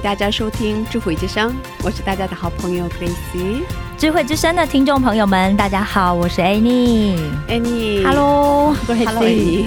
迎大家收听智慧之声，我是大家的好朋友 Grace。智慧之声的听众朋友们，大家好，我是 Annie。Annie。Hello，Hello Annie。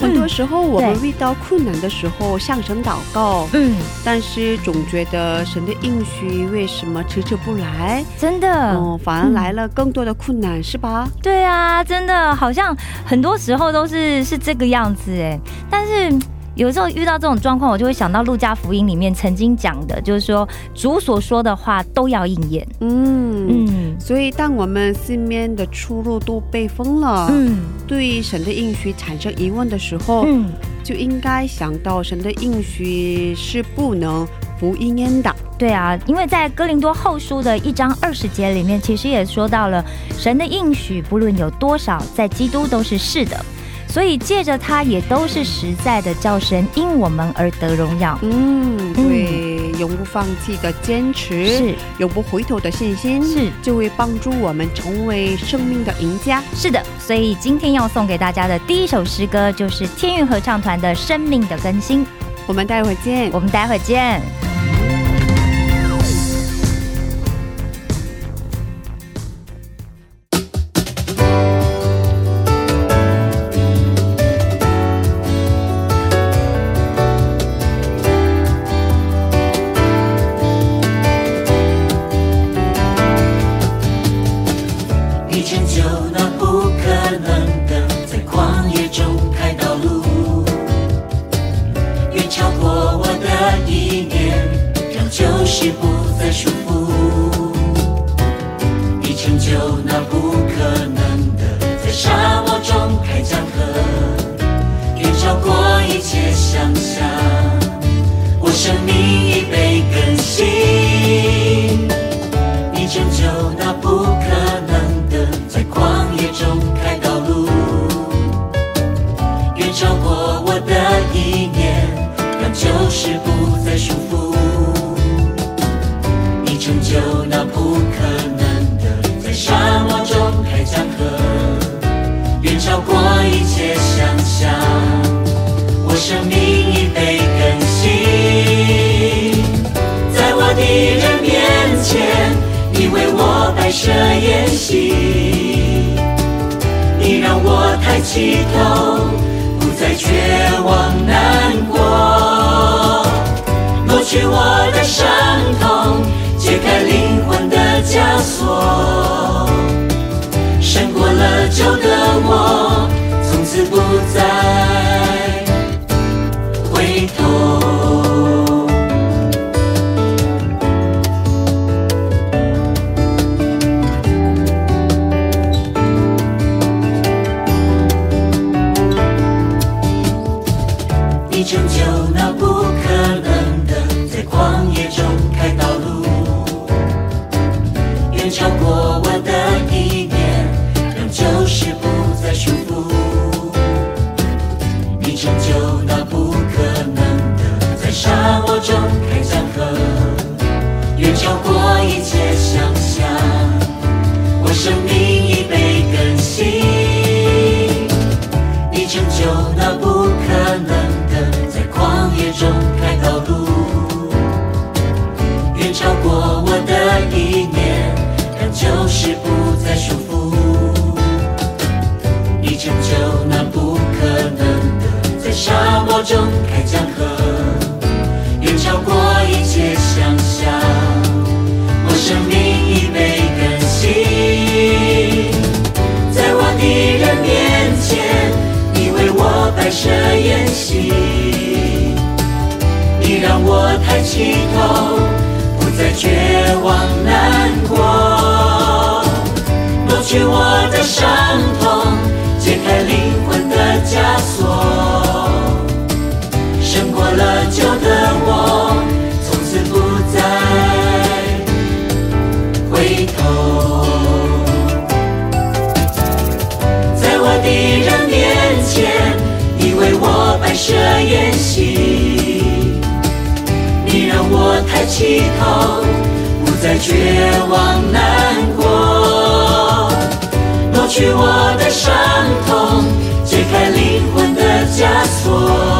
很多时候我们遇到困难的时候，向神祷告，嗯，但是总觉得神的应许为什么迟迟不来？真的，哦，反而来了更多的困难，是吧？对啊，真的好像很多时候都是是这个样子哎，但是。有时候遇到这种状况，我就会想到路加福音里面曾经讲的，就是说主所说的话都要应验。嗯。嗯所以，当我们四面的出路都被封了，嗯对神的应许产生疑问的时候，嗯，就应该想到神的应许是不能不应验的。对啊，因为在哥林多后书的一章二十节里面，其实也说到了神的应许，不论有多少，在基督都是是的。所以借着它也都是实在的，叫声因我们而得荣耀。嗯，对，永不放弃的坚持，是永不回头的信心，是就会帮助我们成为生命的赢家。是的，所以今天要送给大家的第一首诗歌就是天韵合唱团的《生命的更新》。我们待会见。我们待会见。我摆设筵席，你让我抬起头，不再绝望难过，抹去我的伤痛，解开灵魂的枷锁，胜过了旧的我，起头，不再绝望难过，抹去我的伤痛，解开灵魂的枷锁，胜过了旧的我，从此不再回头。在我的人面前，你为我摆设筵席，起头，不再绝望难过，抹去我的伤痛，解开灵魂的枷锁，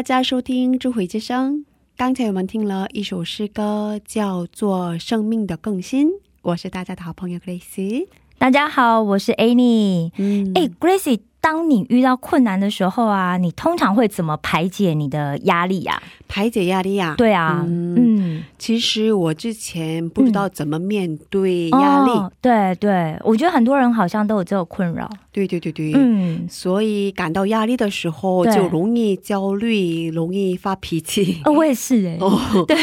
大家收听《智慧之声》。刚才我们听了一首诗歌，叫做《生命的更新》。我是大家的好朋友 Grace。大家好，我是 Annie。嗯哎、g r a c e 当你遇到困难的时候啊，你通常会怎么排解你的压力呀、排解压力呀、对啊，嗯嗯，其实我之前不知道怎么面对压力，哦对对，我觉得很多人好像都有这个困扰。对对对对，嗯，所以感到压力的时候就容易焦虑，容易发脾气。哦，我也是哎、哦，对，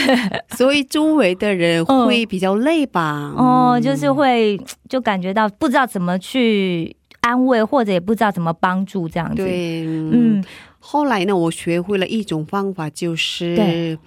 所以周围的人会比较累吧？哦，嗯。就是会就感觉到不知道怎么去安慰，或者也不知道怎么帮助这样子。，对，嗯。嗯，后来呢，我学会了一种方法，就是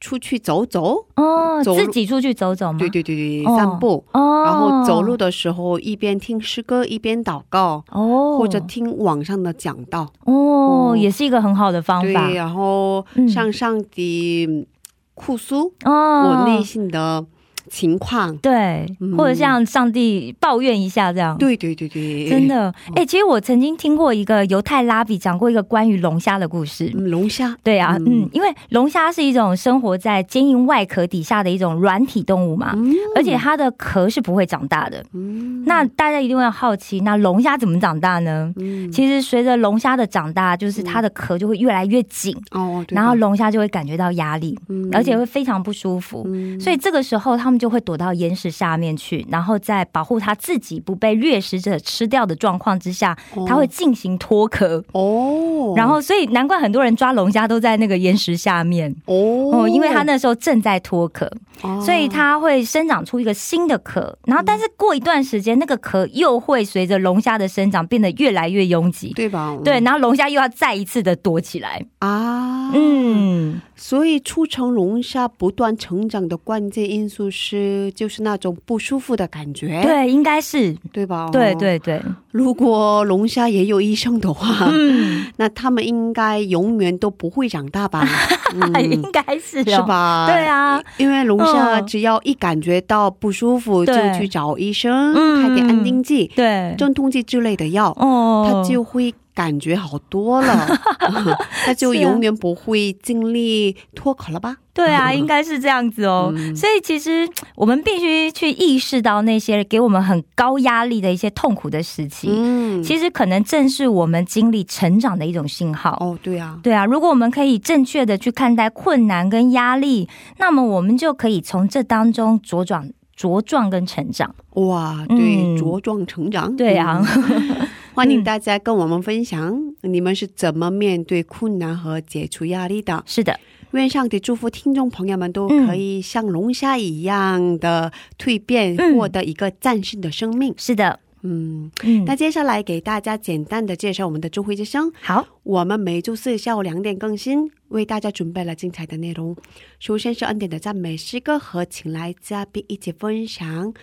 出去走走。哦，走自己出去走走嘛？对对对对，哦散步。哦，然后走路的时候，一边听诗歌，一边祷告，哦，或者听网上的讲道。哦，哦也是一个很好的方对，法。然后嗯向上帝哭诉哦，我内心的情况。对，嗯或者向上帝抱怨一下这样。对对对对，真的，哎、其实我曾经听过一个犹太拉比讲过一个关于龙虾的故事。嗯，龙虾。对啊，嗯嗯，因为龙虾是一种生活在坚硬外壳底下的一种软体动物嘛，嗯而且它的壳是不会长大的。嗯那大家一定会好奇，那龙虾怎么长大呢？嗯其实随着龙虾的长大，就是它的壳就会越来越紧，哦，然后龙虾就会感觉到压力，嗯而且会非常不舒服。嗯所以这个时候，他们就会躲到岩石下面去，然后在保护它自己不被掠食者吃掉的状况之下，它会进行脱壳。哦，然后，所以难怪很多人抓龙虾都在那个岩石下面。哦。哦，因为它那时候正在脱壳，哦所以它会生长出一个新的壳。然后，但是过一段时间，那个壳又会随着龙虾的生长变得越来越拥挤。对吧？对，然后龙虾又要再一次的躲起来。啊，嗯，所以促成龙虾不断成长的关键因素是，就是那种不舒服的感觉，对，应该是，对吧？对。对对，如果龙虾也有医生的话，嗯，那他们应该永远都不会长大吧？嗯 应该是、哦，是？吧？对。啊，因为龙虾嗯。只要一感觉到不舒服，就去找医生，嗯。开点安定剂、对，镇痛剂之类的药，哦。它就会感觉好多了，它就永远不会经历脱口了吧？对啊，应该是这样子哦。嗯。所以其实我们必须去意识到那些给我们很高压力的一些痛苦的时期，嗯，其实可能正是我们经历成长的一种信号。哦，对啊，对啊，如果我们可以正确的去看待困难跟压力，那么我们就可以从这当中茁壮、茁壮跟成长。哇，对，嗯。茁壮成长，对啊，嗯欢迎大家跟我们分享你们是怎么面对困难和解除压力的。是的，愿上帝祝福听众朋友们都可以像龙虾一样的蜕变，嗯获得一个战胜的生命。是的，嗯，嗯，那接下来给大家简单的介绍我们的智慧之声。好，我们每周四下午两点更新，为大家准备了精彩的内容。首先是恩典的赞美诗歌和请来嘉宾一起分享，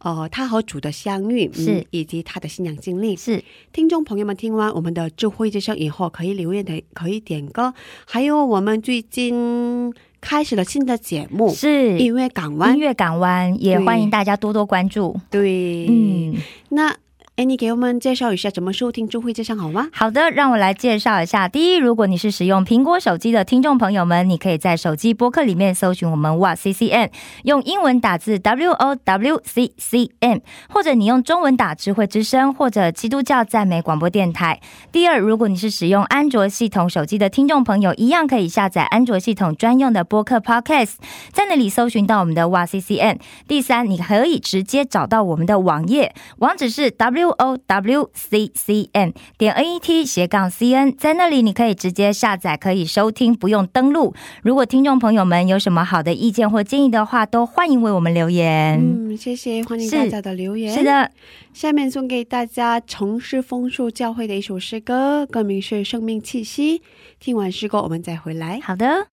呃，他和主的相遇，嗯是以及他的信仰经历。是听众朋友们听完我们的智慧之声以后，可以留言的，可以点歌。还有我们最近开始了新的节目，是音乐港湾音。乐港湾，也欢迎大家多多关注。对，嗯，那哎，你给我们介绍一下怎么收听智慧之声好吗？好的，让我来介绍一下。第一，如果你是使用苹果手机的听众朋友们，你可以在手机播客里面搜寻我们哇 C C N，用英文打字 WOWCCN，或者你用中文打智慧之声或者基督教赞美广播电台。第二，如果你是使用安卓系统手机的听众朋友，一样可以下载安卓系统专用的播客 Podcast，在那里搜寻到我们的哇 C C N。第三，你可以直接找到我们的网页，网址是 W O W C C N 点 N E T 斜杠 C N，在那里你可以直接下载，可以收听，不用登录。如果听众朋友们有什么好的意见或建议的话，都欢迎为我们留言。嗯，谢谢，欢迎大家的留言。是的，下面送给大家城市枫树教会的一首诗歌，歌名是《生命气息》。听完诗歌，我们再回来。好的。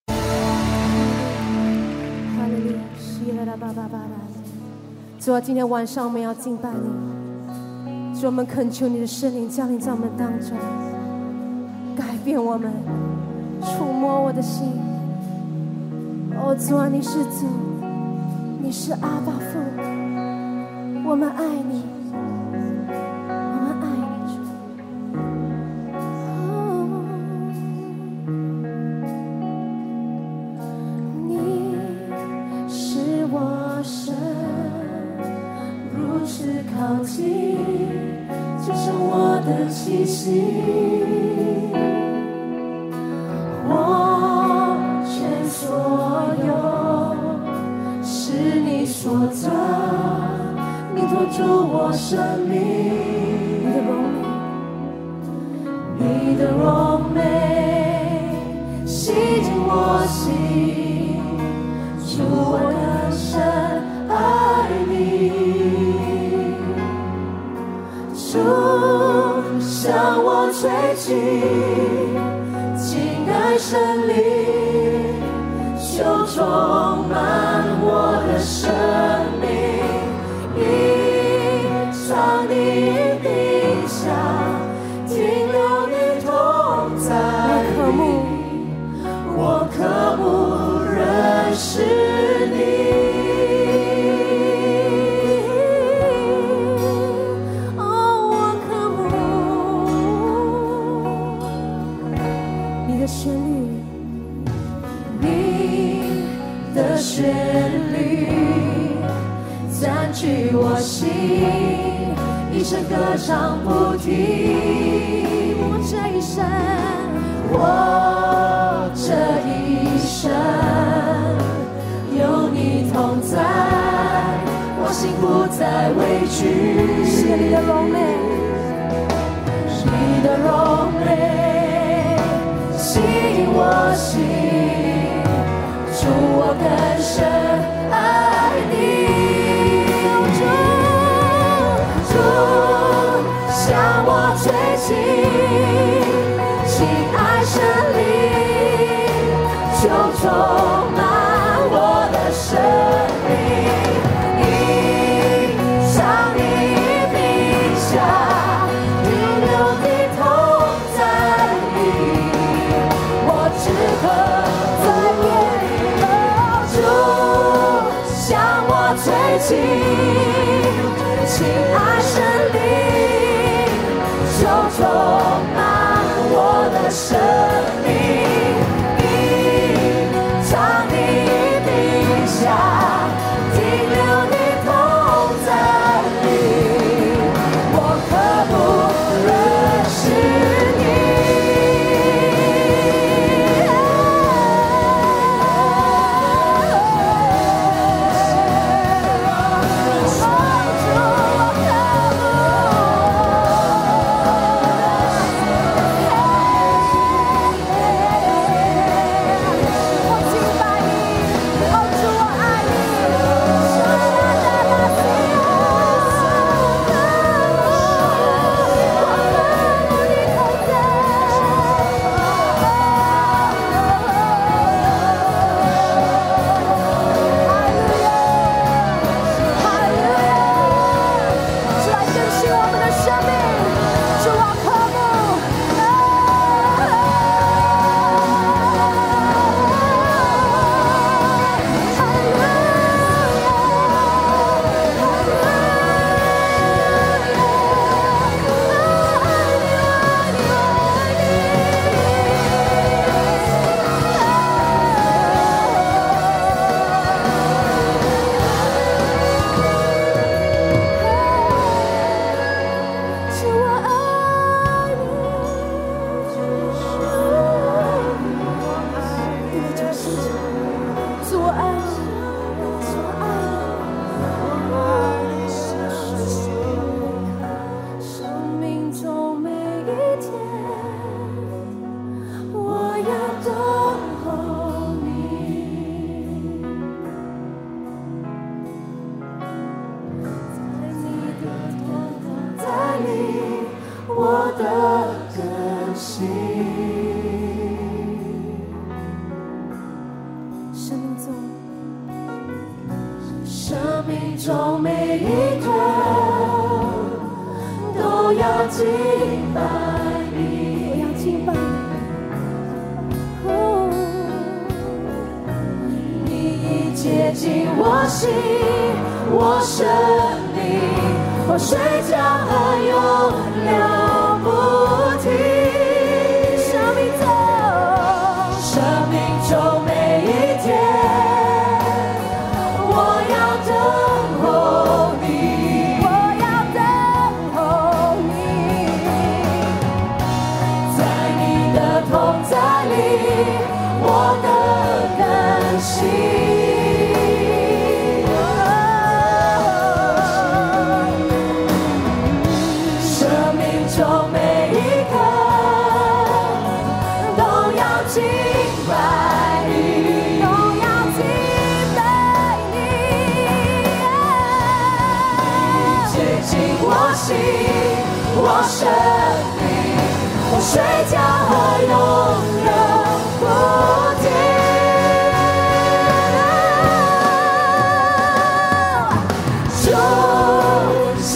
主啊，今天晚上我们要敬拜你，主我们恳求你的圣灵降临在我们当中，改变我们，触摸我的心。哦，主啊，你是主，你是阿爸父，我们爱你，是靠近，就像我的气息，我全所有是你所造，你托住我生命。你的荣美吸进我心，主我更深爱你。主向我追击，亲爱神灵，就充满我的生一生歌唱不停。我这一生，我这一生有你同在，我心不再畏惧。是你的荣美，你的荣美吸引我心，主我更深吹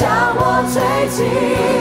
向我追击，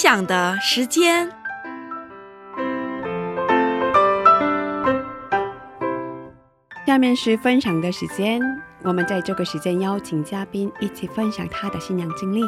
想的时间。下面是分享的时间，我们在这个时间邀请嘉宾一起分享他的信仰经历。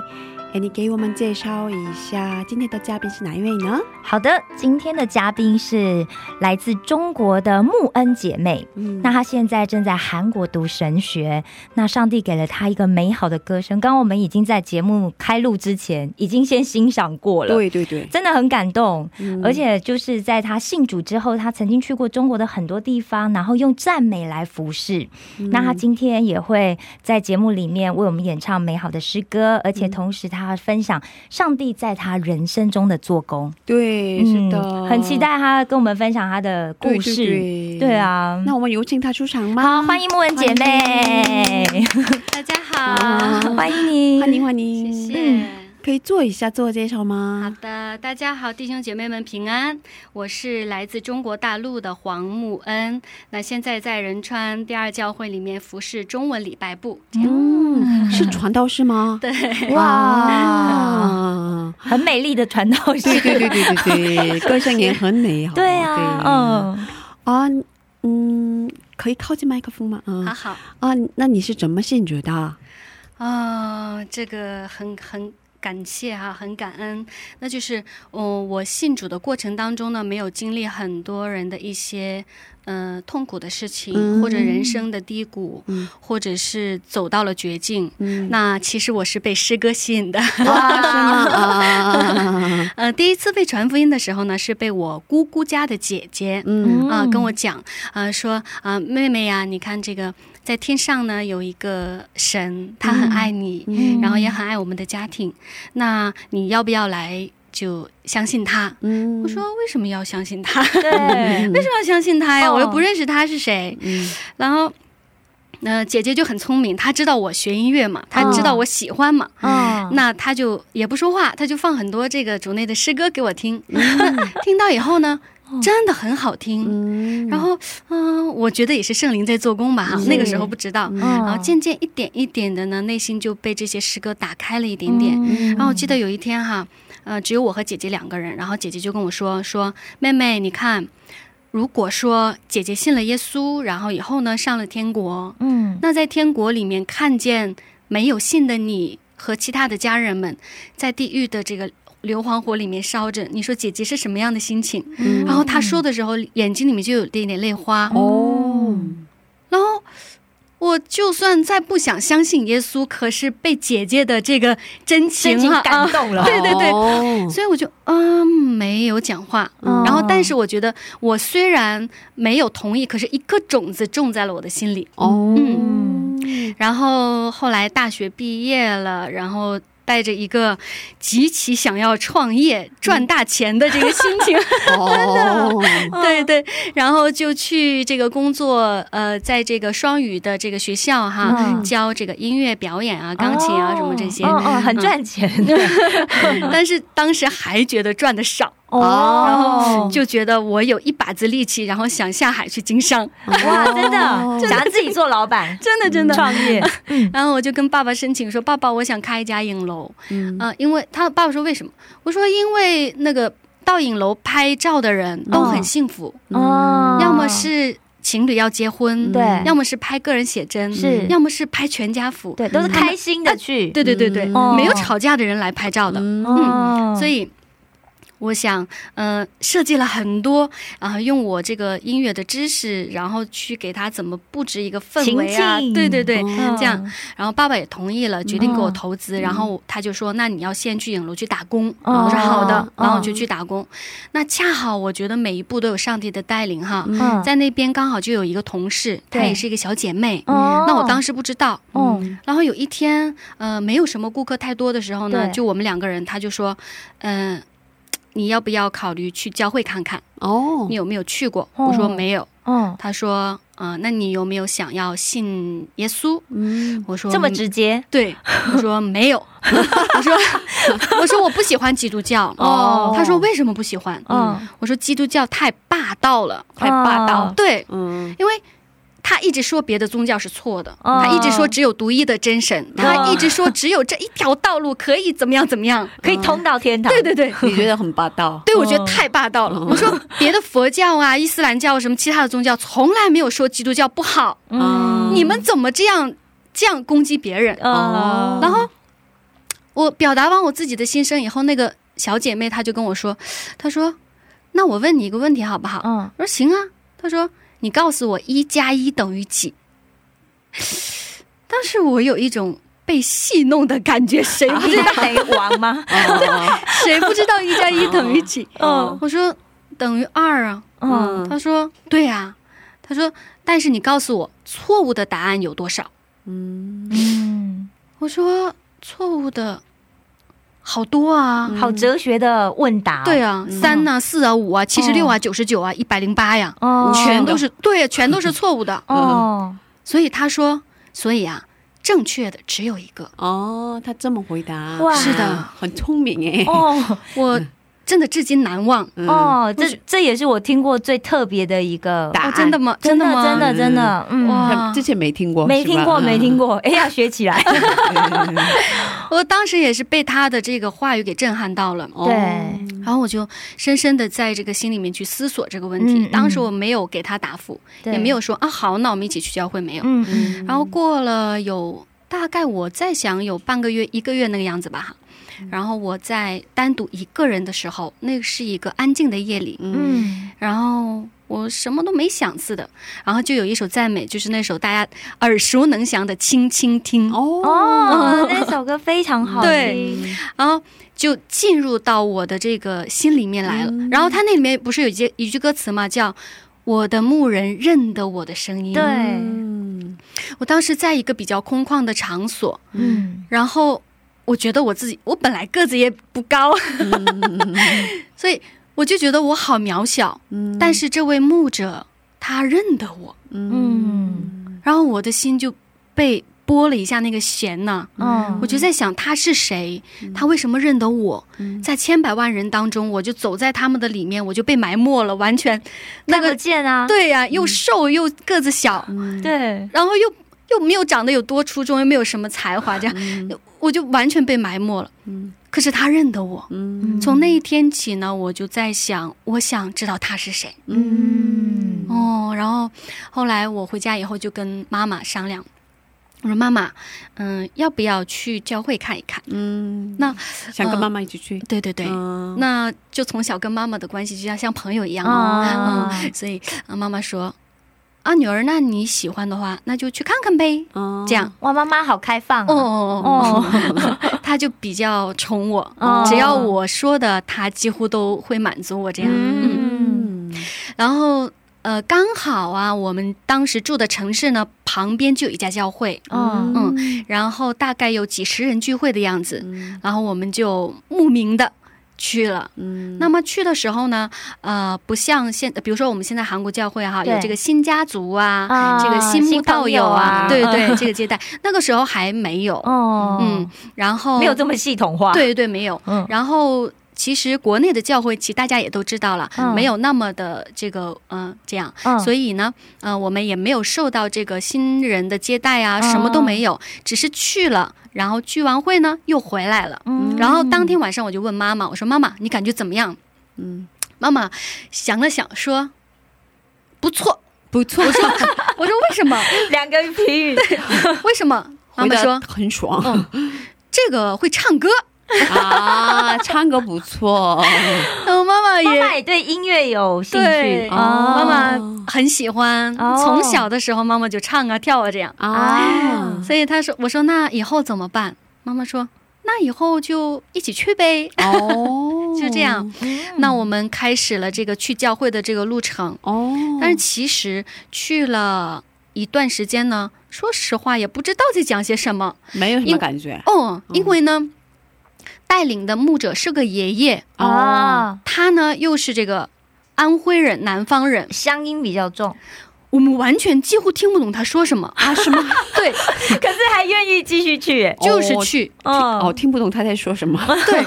哎，你给我们介绍一下今天的嘉宾是哪一位呢？好的，今天的嘉宾是来自中国的穆恩姐妹。嗯那她现在正在韩国读神学。那上帝给了她一个美好的歌声，刚刚我们已经在节目开录之前已经先欣赏过了。对对对，真的很感动，嗯而且就是在她信主之后，她曾经去过中国的很多地方，然后用赞美来服侍。嗯那她今天也会在节目里面为我们演唱美好的诗歌，而嗯。且同时他分享上帝在他人生中的做工。对，是的，嗯很期待他跟我们分享他的故事。对对对。对啊，那我们有请他出场吗？好，欢迎莫文姐妹，大家啊。好，欢迎你，欢迎欢迎，谢嗯。谢。可以做一下自我介绍吗好？的，大家好，弟兄姐妹们平安，我是来自中国大陆的黄木恩，那现在在仁川第二教会里面服侍中文礼拜部。嗯，是传道士吗？对，哇，啊，很美丽的传道士。对对对对对对，歌声也很美好。对啊，嗯，啊，嗯，可以靠近麦克风吗？嗯，好好啊，那你是怎么信主的？啊，这个很很感谢哈、很感恩。那就是，哦，我信主的过程当中呢，没有经历很多人的一些呃痛苦的事情，嗯或者人生的低谷，嗯或者是走到了绝境。嗯，那其实我是被诗歌吸引的。哇，是吗？呃，第一次被传福音的时候呢，是被我姑姑家的姐姐。嗯啊、跟我讲，啊、说啊、妹妹呀，你看这个在天上呢有一个神，他很爱你，嗯然后也很爱我们的家庭，那你要不要来就相信他？嗯我说为什么要相信他？对，为什么要相信他呀？哦我又不认识他是谁。嗯然后，呃，姐姐就很聪明，她知道我学音乐嘛，她知道我喜欢嘛，嗯，那她就也不说话，她就放很多这个主内的诗歌给我听。那 听到以后呢，真的很好听。嗯，然后，嗯、我觉得也是圣灵在做工吧，哈，是那个时候不知道。嗯然后渐渐一点一点的呢，内心就被这些诗歌打开了一点点。嗯然后我记得有一天哈，呃，只有我和姐姐两个人，然后姐姐就跟我说说，妹妹，你看，如果说姐姐信了耶稣，然后以后呢上了天国，嗯那在天国里面看见没有信的你和其他的家人们在地狱的这个硫磺火里面烧着，你说姐姐是什么样的心情？嗯然后她说的时候，眼睛里面就有一点点泪花。哦，然后我就算再不想相信耶稣，可是被姐姐的这个真情感动了。对对对哦所以我就嗯没有讲话。嗯然后，但是我觉得我虽然没有同意，可是一颗种子种在了我的心里。哦，嗯然后后来大学毕业了，然后带着一个极其想要创业赚大钱的这个心情，哦，对对，然后就去这个工作，呃，在这个双语的这个学校哈，嗯。教这个音乐表演啊、钢琴啊什么这些。很赚钱。但是当时还觉得赚的少，哦，然后就觉得我有一把子力气，然后想下海去经商，哇，真的想要自己做老板，真的真的。创业，然后我就跟爸爸申请说：“爸爸，我想开一家影楼。”嗯。啊、因为他爸爸说为什么？我说因为那个到影楼拍照的人都很幸福，哦，要么是情侣要结婚，对。要么是拍个人写真，是。要么是拍全家福，对，都是开心的去，对对对对，嗯。没有吵架的人来拍照的，嗯。哦，所以。我想，呃，设计了很多啊、用我这个音乐的知识，然后去给他怎么布置一个氛围啊，对对对，嗯这样，然后爸爸也同意了，决定给我嗯投资。然后他就说：“那你要先去影楼去打工。哦我说：“好的。”哦然后我就去打工。那恰好我觉得每一步都有上帝的带领哈。嗯在那边刚好就有一个同事，她也是一个小姐妹。哦那我当时不知道。嗯然后有一天，呃，没有什么顾客太多的时候呢，就我们两个人，他就说：“嗯、你要不要考虑去教会看看？哦你有没有去过？”哦我说：“没有。哦，他说：“嗯、那你有没有想要信耶稣？”嗯我说：“这么直接，对，我说没有，我说我说我不喜欢基督教。哦他说为什么不喜欢？嗯，我说基督教太霸道了，太霸道哦对，嗯因为。他一直说别的宗教是错的，哦他一直说只有独一的真神，他一直说只有这一条道路可以怎么样怎么样。可以通到天堂，对对对，你觉得很霸道？对我觉得太霸道了。我说别的佛教啊、伊斯兰教什么其他的宗教从来没有说基督教不好，嗯，你们怎么这样这样攻击别人？哦，然后我表达完我自己的心声以后，那个小姐妹她就跟我说：“她说，那我问你一个问题好不好？”嗯，我说：“行啊。”她说：“你告诉我一加一等于几？”当时我有一种被戏弄的感觉，谁不知道？等于王吗？哦谁不知道一加一等于几？嗯我说：“等于二啊。”嗯他说：“对啊。”他说：“但是你告诉我错误的答案有多少？”嗯，我说：“错误的好多啊。好哲学的问答，对，啊，三呐、四啊、五啊、七十六啊、九十九啊、一百零八呀，哦，全都是对，全都是错误的。哦，所以他说，所以啊，正确的只有一个。哦，他这么回答，哇。是的，很聪明哎。哦。我真的至今难忘。嗯，哦，这这也是我听过最特别的一个答案。哦，真的吗？真的吗？真的真的，嗯，哇之前没听过，没听过，没听。过，哎，呀学起来。我当时也是被他的这个话语给震撼到了。对然后我就深深的在这个心里面去思索这个问题。当时我没有给他答复，对也没有说啊好，那我们一起去教会没有。嗯嗯然后过了有大概我在想有半个月一个月那个样子吧哈。然后我在单独一个人的时候，那是一个安静的夜里，嗯。然后我什么都没想似的，然后就有一首赞美，就是那首大家耳熟能详的《轻轻听》，哦，那首歌非常好。对听，然后就进入到我的这个心里面来了。嗯。然后它那里面不是有一句一句歌词嘛，叫“我的牧人认得我的声音”。对，我当时在一个比较空旷的场所，嗯。然后我觉得我自己，我本来个子也不高，所以我就觉得我好渺小。但是这位牧者他认得我，嗯。然后我的心就被拨了一下那个弦呐、嗯，我就在想他是谁，他为什么认得我？在千百万人当中，我就走在他们的里面，我就被埋没了，完全那看不个见啊，对呀、又瘦又个子小，对，然后又又没有长得有多出众，又没有什么才华，这样、我就完全被埋没了。可是他认得我，从那一天起呢，我就在想，我想知道他是谁。嗯。哦，然后后来我回家以后就跟妈妈商量，我说妈妈，嗯，要不要去教会看一看？嗯，那想跟妈妈一起去，对对对，嗯。那就从小跟妈妈的关系就像像朋友一样。啊。嗯，所以呃妈妈说，啊女儿，那你喜欢的话，那就去看看呗，嗯这样。哇，妈妈好开放哦哦，哦，他就比较宠我，哦。只要我说的，他几乎都会满足我这样。嗯，嗯。然后呃，刚好啊，我们当时住的城市呢，旁边就有一家教会，嗯嗯，然后大概有几十人聚会的样子，然后我们就慕名的去了。嗯。那么去的时候呢，呃，不像现，比如说我们现在韩国教会哈，有这个新家族啊，啊这个新慕道友啊，对对，这个接待，那个时候还没有，哦，嗯，然后没有这么系统化，，对对没有，嗯。然后。其实国内的教会，其实大家也都知道了，嗯没有那么的这个嗯、这样，嗯，所以呢，呃，我们也没有受到这个新人的接待啊，什么都没有，只是去了，然后聚完会呢又回来了。嗯然后当天晚上我就问妈妈，我说妈妈，你感觉怎么样？嗯，妈妈想了想说，不错。不错，我说我说为什么？两个评语，为什么？妈妈说很爽这个会唱歌。啊，唱歌不错，然后妈妈妈也妈也对音乐有兴趣，哦。妈妈很喜欢，哦。从小的时候妈妈就唱啊跳啊这样。啊，所以她说，我说那以后怎么办？妈妈说，那以后就一起去呗。哦，就这样，那我们开始了这个去教会的这个路程。哦，但是其实去了一段时间呢，说实话也不知道在讲些什么。没有什么感觉。哦，因为呢，带领的牧者是个爷爷，啊，他呢又是这个安徽人，南方人，乡音比较重，我们完全几乎听不懂他说什么。啊？什么？对，可是还愿意继续去，哎就是去，哦，听不懂他在说什么，对，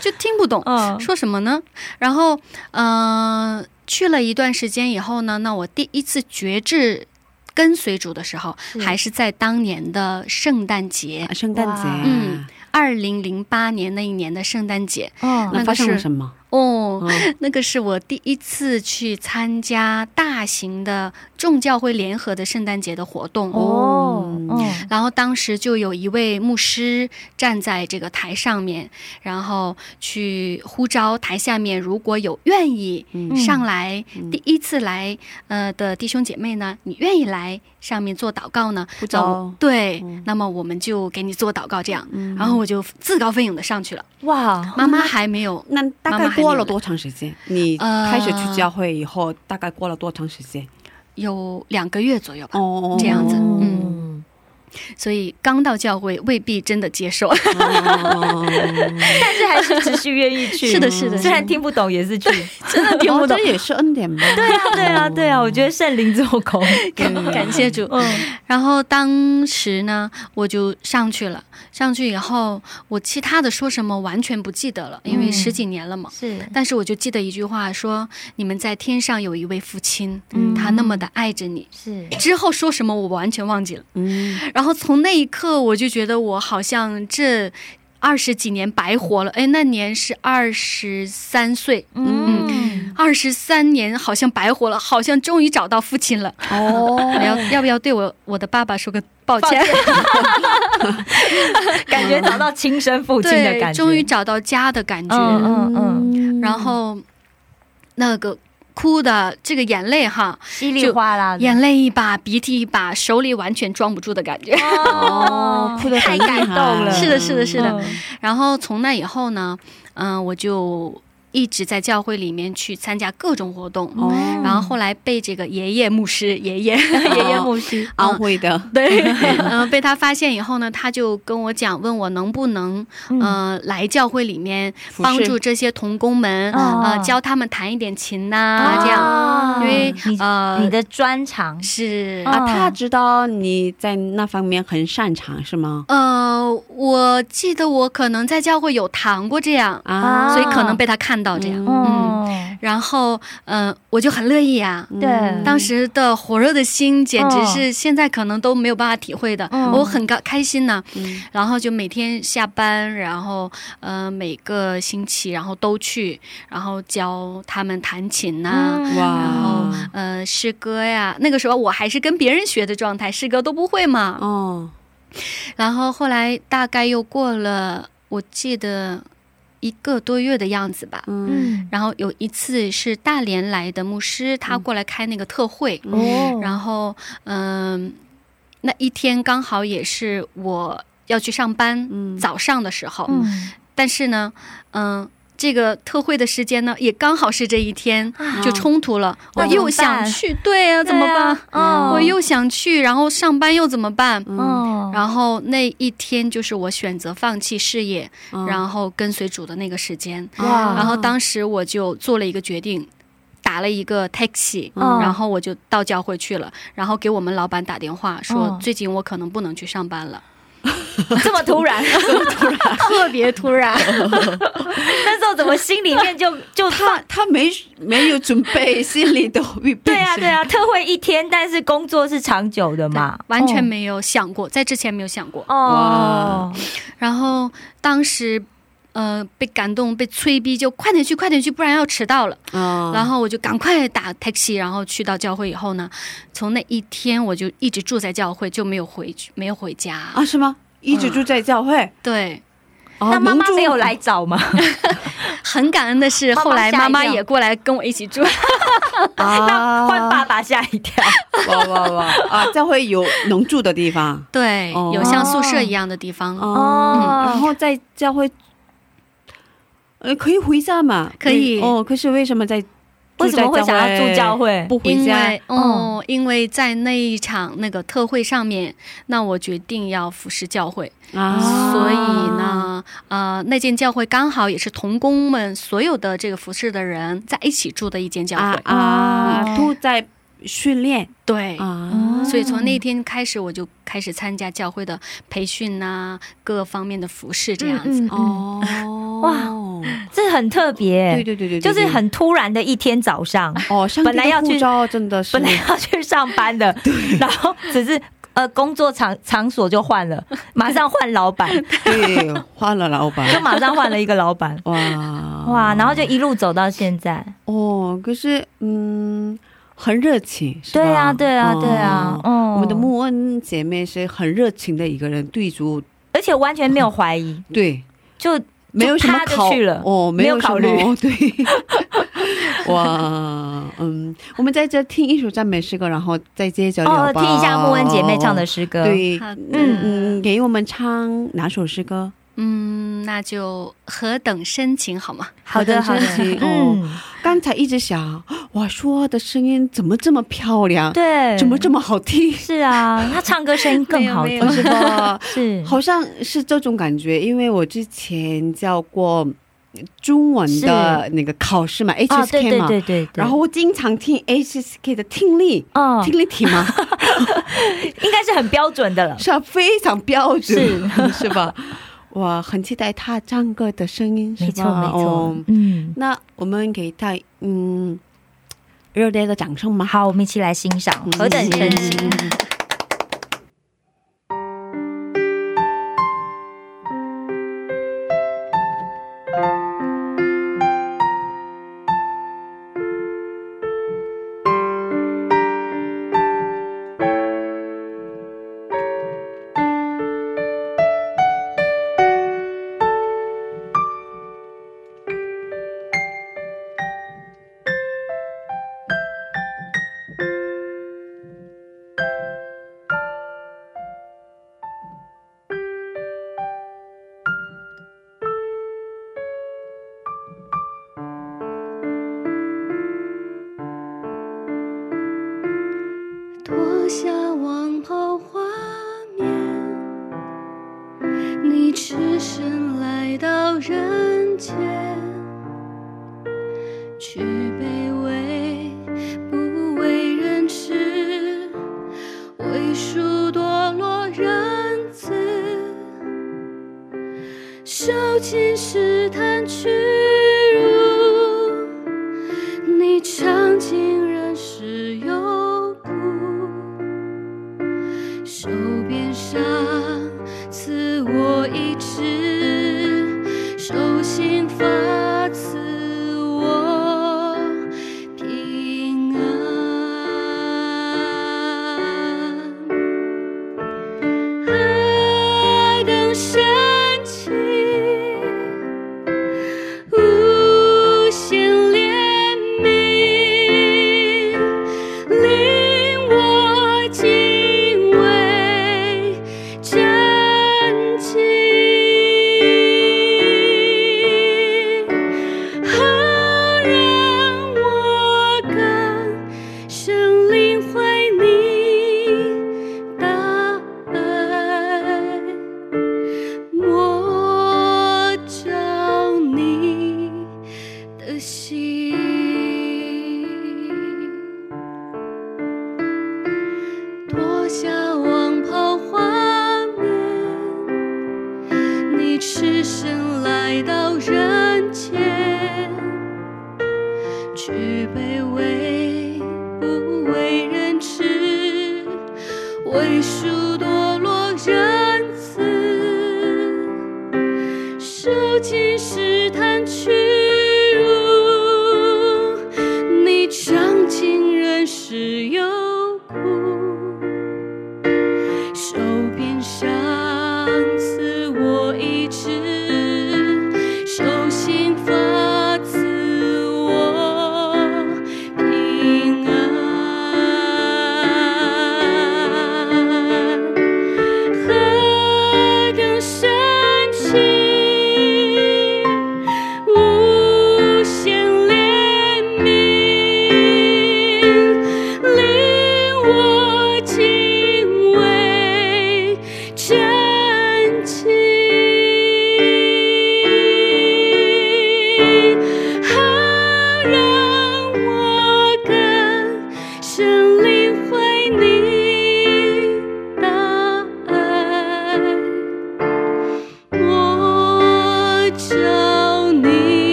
就听不懂。嗯说什么呢？然后，呃，去了一段时间以后呢，那我第一次觉志跟随主的时候，还是在当年的圣诞节。啊，圣诞节，嗯，二零零八年那一年的圣诞节。哦那发生那个是了什么？哦，嗯那个是我第一次去参加大型的众教会联合的圣诞节的活动。哦，嗯然后当时就有一位牧师站在这个台上面，然后去呼召台下面如果有愿意上来、第一次来呃的弟兄姐妹呢，你愿意来上面做祷告呢？呼召对，那么我们就给你做祷告这样。然后我就自告奋勇的上去了。哇，妈妈还没有，那大概过了多长时间？你呃开始去教会以后，大概过了多长时间？有两个月左右吧。哦这样子嗯嗯，所以刚到教会未必真的接受。哦但是还是持续愿意去，是的是的虽然听不懂也是去，真的听不懂哦这。也是恩典吧？对啊，对啊，对啊，我觉得圣灵做工，感谢主。嗯然后当时呢，我就上去了。上去以后，我其他的说什么完全不记得了，因为嗯十几年了嘛。是，但是我就记得一句话说：“你们在天上有一位父亲，嗯他那么的爱着你。”是，之后说什么我完全忘记了。嗯，然后从那一刻，我就觉得我好像这二十几年白活了。哎，那年是二十三岁，嗯，二十三年好像白活了，好像终于找到父亲了。哦我要要不要对我我的爸爸说个抱歉？感觉找到亲生父亲的，感觉，终于找到家的感觉。嗯嗯嗯，然后那个哭的这个眼泪哈，稀里哗啦的，眼泪一把，鼻涕一把，手里完全装不住的感觉。哦，哭的很太感动了是的，是的，是的。嗯然后从那以后呢，嗯、我就一直在教会里面去参加各种活动。哦，然后后来被这个爷爷牧师爷爷 爷爷牧师，安徽的，对，嗯、被他发现以后呢，他就跟我讲，问我能不能，呃，来教会里面帮助这些童工们，嗯呃，教他们弹一点琴呐、这样，啊因为你呃，你的专长。是。嗯啊，他知道你在那方面很擅长是吗？呃，我记得我可能在教会有弹过这样，啊，所以可能被他看到这样。嗯。哦，然后，嗯、我就很乐意啊。对。当时的火热的心，简直是现在可能都没有办法体会的。嗯。我很高开心呢、嗯。然后就每天下班，然后呃每个星期，然后都去，然后教他们弹琴呐、嗯。哇，然后呃诗歌呀。那个时候我还是跟别人学的状态，诗歌都不会嘛。哦，然后后来大概又过了，我记得一个多月的样子吧。嗯。嗯，然后有一次是大连来的牧师，他过来开那个特会，哦，然后嗯、那一天刚好也是我要去上班，嗯。早上的时候，嗯，但是呢，嗯、这个特惠的时间呢，也刚好是这一天，啊。就冲突了。我又想去，对啊，怎么办？哦，我又想去，然后上班又怎么办？哦，然后那一天就是我选择放弃事业，嗯。然后跟随主的那个时间。哇。然后当时我就做了一个决定，打了一个 taxi，、嗯。然后我就到教会去了，然后给我们老板打电话说，嗯。最近我可能不能去上班了，这么突然，特别突然。那时候怎么心里面就就他他没没有准备，心里都预备。对啊对啊，特惠一天，但是工作是长久的嘛，完全没有想过，在之前没有想过。哦，然后当时，呃，被感动，被催逼，就快点去，快点去，不然要迟到了。哦，然后我就赶快打 taxi，然后去到教会以后呢，从那一天我就一直住在教会，就没有回去，没有回家。啊是吗？一直住在教会，对，哦那妈妈能住没有来找吗？很感恩的是，后来妈妈也过来跟我一起住。那，换爸爸吓一跳，哇哇哇啊！教会有能住的地方对，哦有像宿舍一样的地方。哦，然后在教会，呃，可以回家嘛？可以哦。可是为什么在为什么会想要住教会？不回因家？为哦，因为在那一场那个特会上面，那我决定要服侍教会，啊，所以呢，呃，那间教会刚好也是童工们所有的这个服侍的人在一起住的一间教啊会。啊，住在训练。对，啊，所以从那天开始，我就开始参加教会的培训呐、各方面的服饰这样子。嗯哦，哇，这很特别，对对对对，对就是很突然的一天早上，哦，本来要去真的是。本来要去上班的，然后只是呃工作场场所就换了，马上换老板，对换了老板，就马上换了一个老板，哇。哇，然后就一路走到现在。哦，可是嗯，很热情，对啊，对啊，哦对啊，嗯，我们的穆恩姐妹是很热情的一个人，对主而且完全没有怀疑，对。就没有什么考去了哦，没有考虑。对。哇，嗯，我们在这听一首赞美诗歌，然后再接着聊哦，吧。听一下穆恩姐妹唱的诗歌，，对，嗯嗯，给我们唱哪首诗歌？嗯，那就何等深情好吗？好的，好的，嗯，刚才一直想，哇，说话的声音怎么这么漂亮？对，怎么这么好听？是啊？他唱歌声音更好听是吧？是，好像是这种感觉，因为我之前教过中文的那个考试嘛，HSK 对嘛，对对对，然后我经常听 HSK 的听力，哦，听力题嘛，应该是很标准的了，是啊，非常标准，是吧？哇，很期待他唱歌的声音，是吧？没错没错哦，嗯，那我们给他嗯热烈的掌声吗。好，我们一起来欣赏《何等神奇》。嗯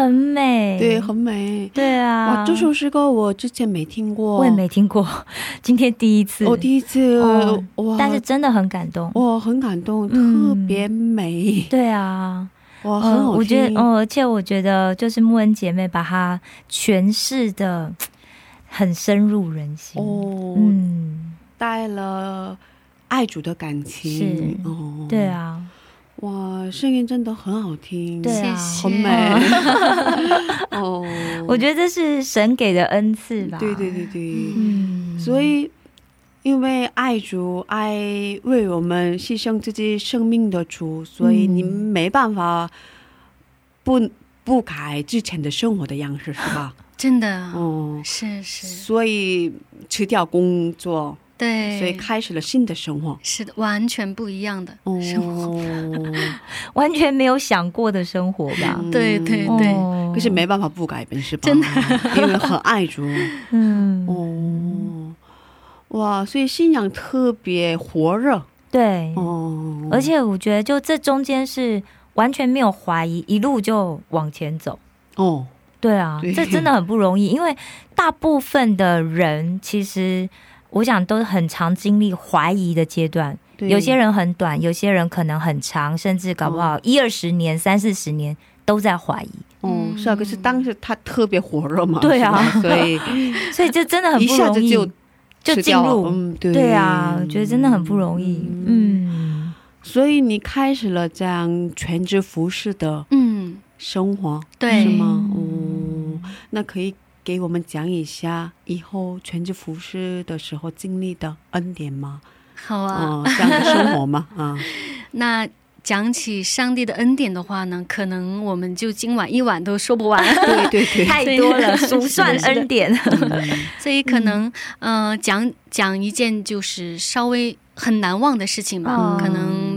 很美，对，很美。对啊，哇，这首诗歌我之前没听过，我也没听过，今天第一次，我第一次，哦哇，但是真的很感动，我很感动，嗯。特别美，对啊，哇，很好听。我觉得，哦，而且我觉得就是木恩姐妹把它诠释的很深入人心，哦，嗯，带了爱主的感情，是。哦，对，啊，哇，声音真的很好听，对很美，哦，我觉得这是神给的恩赐吧，对对对对，嗯，所以。因为爱主，爱为我们牺牲自己生命的主，所以嗯你没办法不不改之前的生活的样式，是吧？真的，哦，是是，所以辞掉工作，对，所以开始了新的生活。是的，完全不一样的哦，生活。完全没有想过的生活吧？嗯对对对，哦可是没办法不改变，是吧？真的，因为很爱主。嗯，哦，哇，所以信仰特别火热。对，哦，而且我觉得就这中间是完全没有怀疑，一路就往前走。哦，对啊对，这真的很不容易，因为大部分的人其实我想都很常经历怀疑的阶段，有些人很短，有些人可能很长，甚至搞不好一二十年、三四十年都在怀疑，哦，是啊，可是当时他特别火热嘛，对啊。所以 所以这真的很不容易，就就进入。嗯，对。对啊，我觉得真的很不容易。嗯，所以你开始了这样全职服饰的嗯，生活，对。是吗？哦，那可以给我们讲一下以后全职服饰的时候经历的恩典吗？好啊。哦，这样的生活吗？啊，那讲起上帝的恩典的话呢，可能我们就今晚一晚都说不完。对对对，太多了，数算恩典。所以可能，嗯、讲讲一件就是稍微很难忘的事情吧，哦可能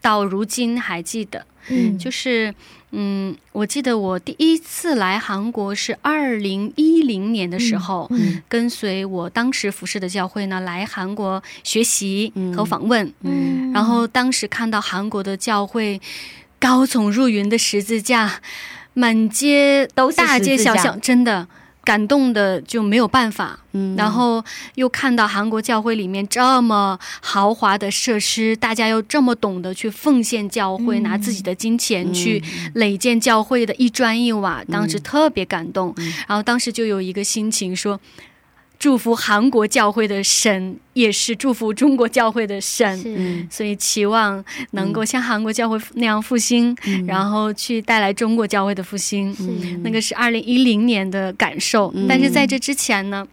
到如今还记得，嗯。就是，嗯，我记得我第一次来韩国是二零一零年的时候，嗯跟随我当时服侍的教会呢来韩国学习嗯。和访问，嗯。然后当时看到韩国的教会高耸入云的十字架，满街都是大街小巷，真的感动的就没有办法。嗯然后又看到韩国教会里面这么豪华的设施，大家又这么懂得去奉献教会，嗯拿自己的金钱去垒建教会的一砖一瓦，当时特别感动。然后当时就有一个心情说。祝福韩国教会的神，也是祝福中国教会的神。是所以期望能够像韩国教会那样复兴，然后去带来中国教会的复兴。是那个是二零一零年的感受，嗯但是在这之前呢。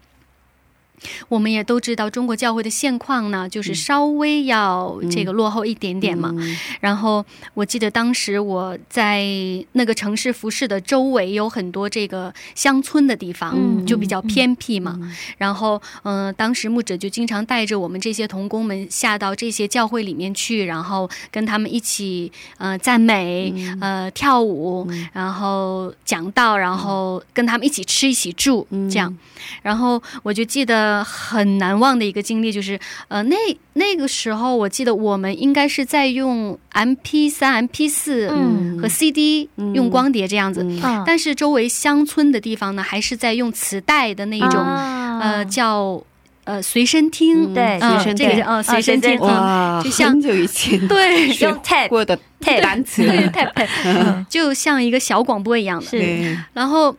我们也都知道，中国教会的现况呢，就是稍微要这个落后一点点嘛。嗯。然后我记得当时我在那个城市服饰的周围有很多这个乡村的地方，嗯就比较偏僻嘛。然后，嗯、当时牧者就经常带着我们这些童工们下到这些教会里面去，然后跟他们一起呃赞美、呃跳舞，然后讲道，然后跟他们一起吃、一起住，这样。然后我就记得很难忘的一个经历，就是呃，那那个时候我记得我们应该是在用 M P 三、M P 四嗯。和 C D 用光碟这样子，嗯。但是周围乡村的地方呢，还是在用磁带的那一种、啊。呃叫呃随身听，对嗯随身听。这个叫呃随身听，嗯，哇，就像很久以前对 学用 tape 过的 tape 单词，对 tape，就像一个小广播一样的，然后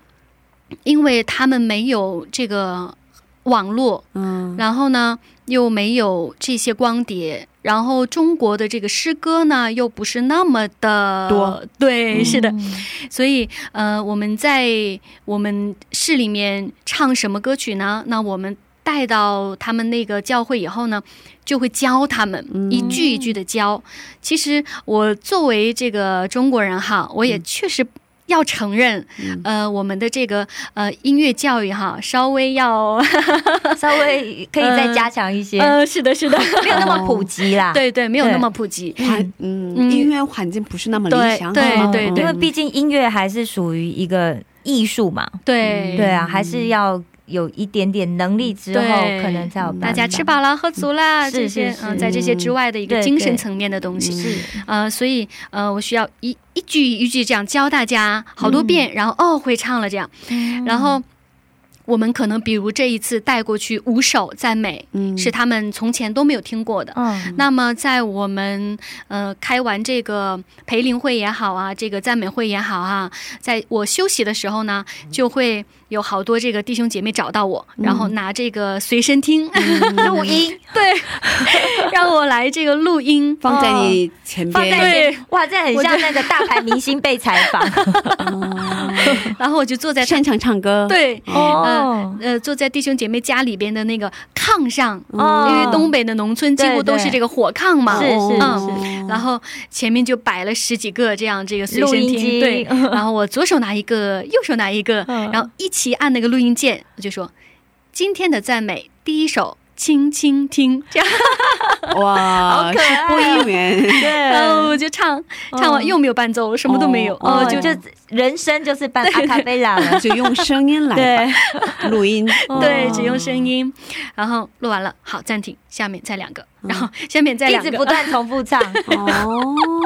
因为他们没有这个网络，嗯然后呢，又没有这些光碟，然后中国的这个诗歌呢，又不是那么的多，对，嗯是的，所以呃，我们在我们市里面唱什么歌曲呢？那我们带到他们那个教会以后呢，就会教他们嗯一句一句的教。其实我作为这个中国人哈，我也确实。要承认，呃，我们的这个呃音乐教育哈，稍微要，稍微可以再加强一些，呃，是的，是的，没有那么普及啦。对对，没有那么普及。环嗯。嗯音乐环境不是那么理想，对哈对对因为毕竟音乐还是属于一个艺术嘛，对。对啊，还是要有一点点能力之后，可能才有办法。大家吃饱了，喝足了，是这些嗯，在这些之外的一个精神层面的东西。是呃，所以呃，我需要一一句一句这样教大家好多遍，然后哦会唱了这样，然后。我们可能比如这一次带过去五首赞美，嗯。是他们从前都没有听过的。嗯，那么在我们呃开完这个培灵会也好啊，这个赞美会也好啊，在我休息的时候呢，就会有好多这个弟兄姐妹找到我，然后拿这个随身听、录音，对，让我来这个录音。放在你前放在边，前哇，这很像那个大牌明星被采访。然后我就坐在他现场唱歌，对，哦。呃，哦。呃坐在弟兄姐妹家里边的那个炕上，哦。因为东北的农村几乎都是这个火炕嘛，嗯是然后前面就摆了十几个这样这个随身听，然后我左手拿一个，右手拿一个，嗯。然后一起按那个录音键，我就说今天的赞美第一首。轻轻听，这样，哇，好可爱是播音员，然后我就唱，唱完嗯又没有伴奏，什么都没有，哦哦，就就人生就是扮阿卡贝拉了，就用声音来对，录音。对，哦。只用声音，然后录完了，好，暂停，下面再两个，然后下面再两个，一直不断重复唱，哦，所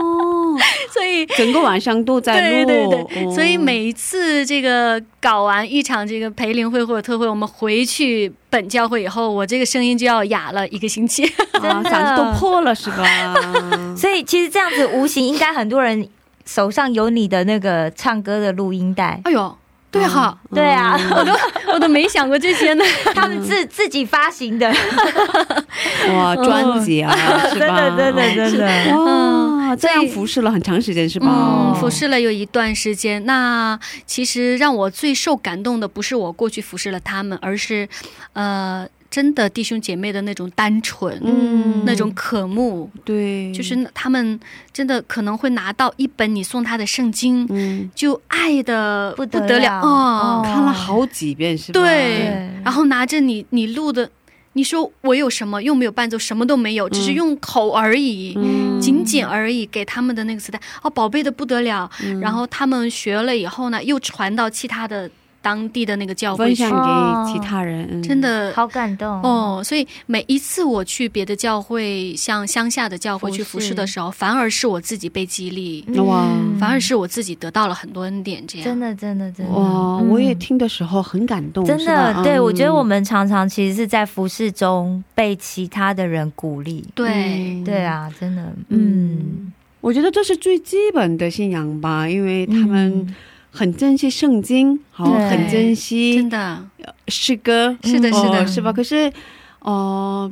以整个晚上都在对录，对对，哦。所以每一次这个搞完一场这个培灵会或者特会，我们回去本教会以后，我这个声音就要哑了一个星期。啊 真的。嗓子都破了是吧？所以其实这样子无形应该很多人手上有你的那个唱歌的录音带，哎呦，对哈，对啊，我都我都没想过这些呢。他们自自己发行的，哇，专辑啊，是真吧？的真的真的，哇，这样服侍了很长时间是吧？嗯，服侍了有一段时间。那其实让我最受感动的，不是我过去服侍了他们，而是，呃，真的弟兄姐妹的那种单纯，嗯。那种渴慕，对，就是他们真的可能会拿到一本你送他的圣经，嗯，就爱的不不得了。哦。哦看了好几遍是吧？对。对。然后拿着你你录的，你说我有什么又没有伴奏，什么都没有，只是用口而已。嗯，仅仅而已，给他们的那个磁带。哦，宝贝的不得了。嗯。然后他们学了以后呢，又传到其他的当地的那个教会去分享，给其他人，嗯。真的。好感动。哦。所以每一次我去别的教会，像乡下的教会去服侍的时候，反而是我自己被激励，哇。反而是我自己得到了很多恩典。这样。真的真的真的。哇，嗯。我也听的时候很感动，真的，对嗯。我觉得我们常常其实是在服侍中被其他的人鼓励。对。嗯。对啊，真的，嗯。嗯，我觉得这是最基本的信仰吧，因为他们很珍惜圣经，好，很珍惜真的。诗歌，是的，哦是的，是吧？可是，哦、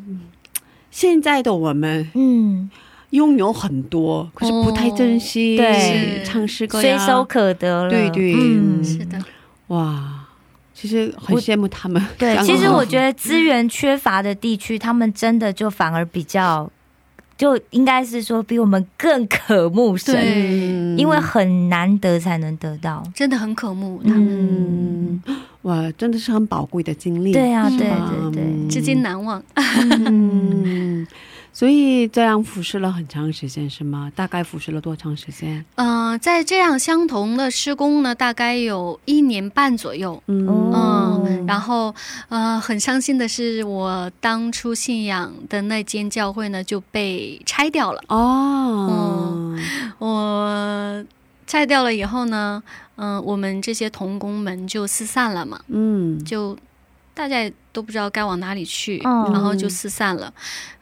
现在的我们嗯，拥有很多，可是不太珍惜，对。是唱诗歌随，手可得了。对对嗯，是的，哇，其实很羡慕他们。对，其实我觉得资源缺乏的地区，他们真的就反而比较，就应该是说比我们更渴慕神，因为很难得才能得到。真的很渴慕他们，嗯，哇，真的是很宝贵的经历。对啊，嗯。对吧对对，嗯。至今难忘。嗯，所以这样服侍了很长时间是吗？大概服侍了多长时间？嗯、在这样相同的施工呢，大概有一年半左右。嗯哦嗯，然后呃，很伤心的是，我当初信仰的那间教会呢就被拆掉了。哦，我拆掉了以后呢，嗯、我们这些童工们就四散了嘛，嗯，就大家都不知道该往哪里去，嗯然后就四散了。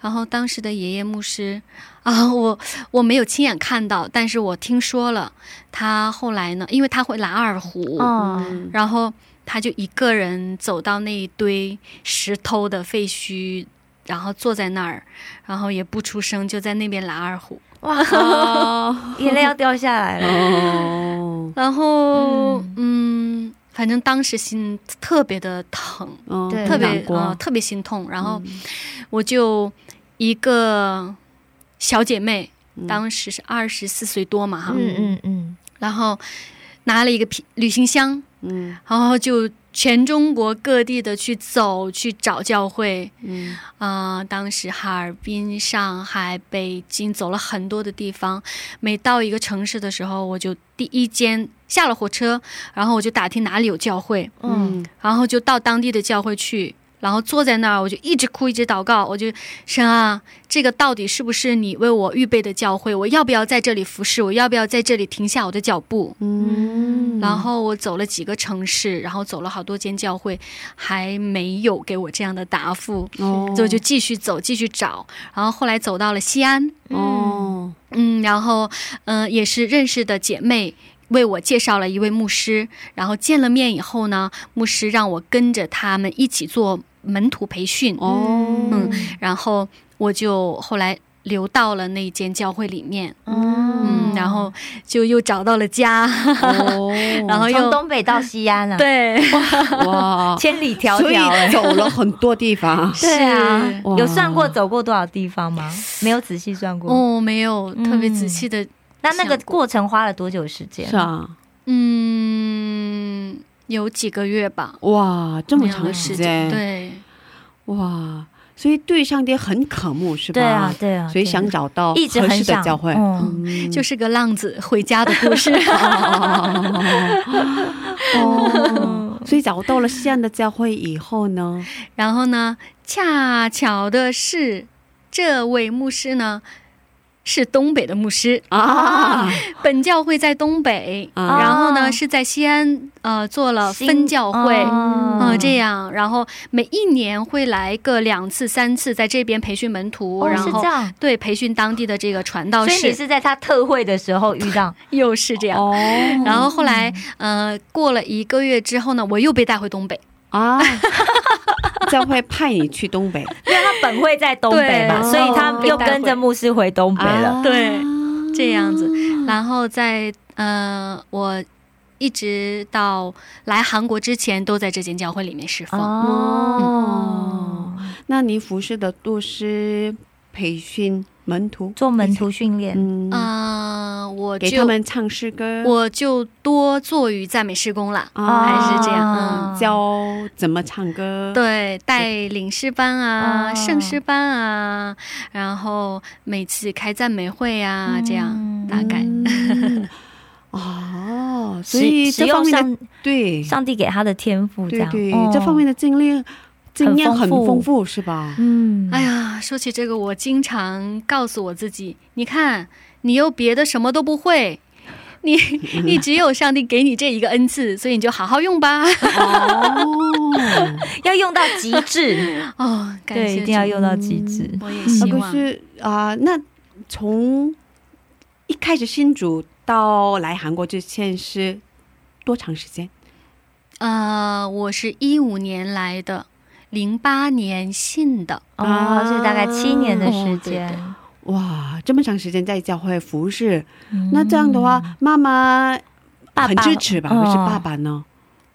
然后当时的爷爷牧师啊，我我没有亲眼看到，但是我听说了，他后来呢，因为他会拉二胡，嗯，然后他就一个人走到那一堆石头的废墟。然后坐在那儿，然后也不出声，就在那边拉二胡。哇，哦，眼泪要掉下来了。哦，然后，嗯反正当时心特别的疼，哦特别难过。呃特别心痛。然后我就一个小姐妹，当时是二十四岁多嘛哈，嗯嗯嗯，然后拿了一个皮旅行箱，嗯。然后就全中国各地的去走去找教会。嗯。啊、当时哈尔滨、上海、北京走了很多的地方。每到一个城市的时候，我就第一间下了火车，然后我就打听哪里有教会，嗯，然后就到当地的教会去。然后坐在那儿，我就一直哭，一直祷告。我就神啊，这个到底是不是你为我预备的教会？我要不要在这里服侍？我要不要在这里停下我的脚步？嗯，然后我走了几个城市，然后走了好多间教会，还没有给我这样的答复。哦所以我就继续走，继续找，然后后来走到了西安，哦嗯，然后嗯、呃也是认识的姐妹为我介绍了一位牧师，然后见了面以后呢，牧师让我跟着他们一起做门徒培训，哦。嗯然后我就后来留到了那间教会里面，嗯嗯，然后就又找到了家，哦，然后又从东北到西安了，，对，哇，千里迢所以迢哎。走了很多地方。对啊。是，有算过走过多少地方吗？没有仔细算过。哦，没有特别嗯。仔细的，那那个过。程花了多久时间？是啊，嗯，有几个月吧，哇，这么长时间，，对，哇，所以对上帝很渴慕，是吧？对啊，对啊，所以想找到一直合适的很想教会，嗯。嗯。就是个浪子回家的故事。哦，所以找到了西安的教会以后呢，然后呢，恰巧的是，这位牧师呢是东北的牧师，啊，本教会在东北，啊。然后呢是在西安呃做了分教会。哦嗯，这样，然后每一年会来个两次、三次，在这边培训门徒，哦然后是这样，对培训当地的这个传道士，所以你是在他特会的时候遇到。又是这样。哦，然后后来，呃，过了一个月之后呢，我又被带回东北。啊，教会派你去东北。因为他本会在东北嘛，所以他又跟着牧师回东北了。啊对这样子，然后在呃，我一直到来韩国之前，都在这间教会里面侍奉。哦，那你服侍的都是培训门徒，做门徒训练，嗯，嗯、我给他们唱诗歌，我就多做于赞美施工了。啊。还是这样嗯。教怎么唱歌，，对，带领诗班啊，哦圣诗班啊，然后每次开赞美会啊，这样嗯大概。嗯。哦，所以这方面的上对。上帝给他的天赋，这样。对对、哦。这方面的经历经验很很丰富，是吧？嗯，哎呀，说起这个，我经常告诉我自己，你看，你又别的什么都不会。你 你只有上帝给你这一个恩赐，所以你就好好用吧。哦，要用到极致，哦，感对，谢一定要用到极致。我也啊希望。可是啊、那从一开始新主到来韩国之前是多长时间？呃，我是一五年来的，零八年信的。哦，是大概七年的时哦对间。哇，这么长时间在教会服侍，嗯那这样的话，妈妈爸爸很支持吧？哦可是爸爸呢？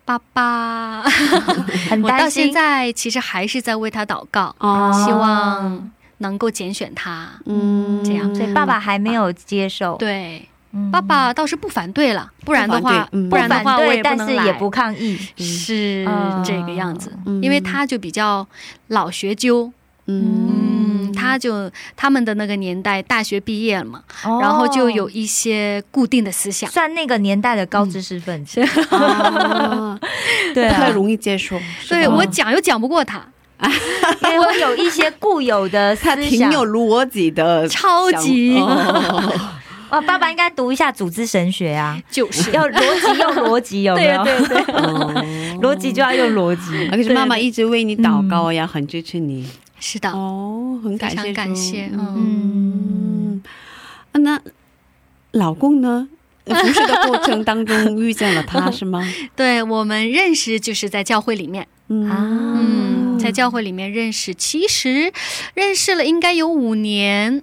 爸爸，我到现在其实还是在为他祷告，哦希望能够拣选他。嗯这样所以爸爸还没有接受。对，嗯。爸爸倒是不反对了，不然的话，不然的话，我也不能来但是也不抗议。是嗯。这个样子，嗯。因为他就比较老学究，嗯。嗯，他就他们的那个年代大学毕业了嘛，哦。然后就有一些固定的思想。算那个年代的高知识分子。啊 对啊。不太容易接受。对我讲又讲不过他，因为我有一些固有的思他想。挺有逻辑的，超级。哦哇，爸爸应该读一下组织神学啊，就是。要逻辑用逻辑，有没对有？对对，对。逻辑就要用逻辑。可是妈妈一直为你祷告呀，很支持你。是的，哦，很感谢感谢嗯。那老公呢？服侍的过程当中遇见了他是吗？对我们认识就是在教会里面，嗯。嗯，在教会里面认识，其实认识了应该有五年，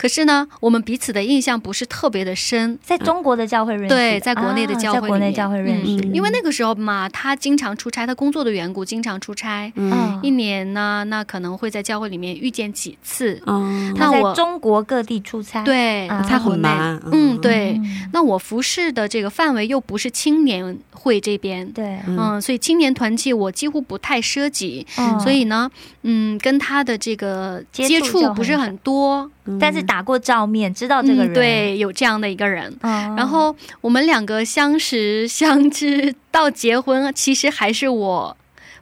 可是呢，我们彼此的印象不是特别的深。在中国的教会认识，对，在国内的教会、啊在国内教会认识，嗯因为那个时候嘛，他经常出差，他工作的缘故经常出差，嗯。一年呢，那可能会在教会里面遇见几次。嗯他在那我中国各地出差，对，啊。他很忙，嗯，对。嗯。那我服侍的这个范围又不是青年会这边，对，嗯。嗯，所以青年团契我几乎不太涉及，嗯。所以呢，嗯，跟他的这个接触不是很多，但是打过照面，知道这个人，嗯，，对，有这样的一个人。嗯然后我们两个相识相知到结婚，其实还是我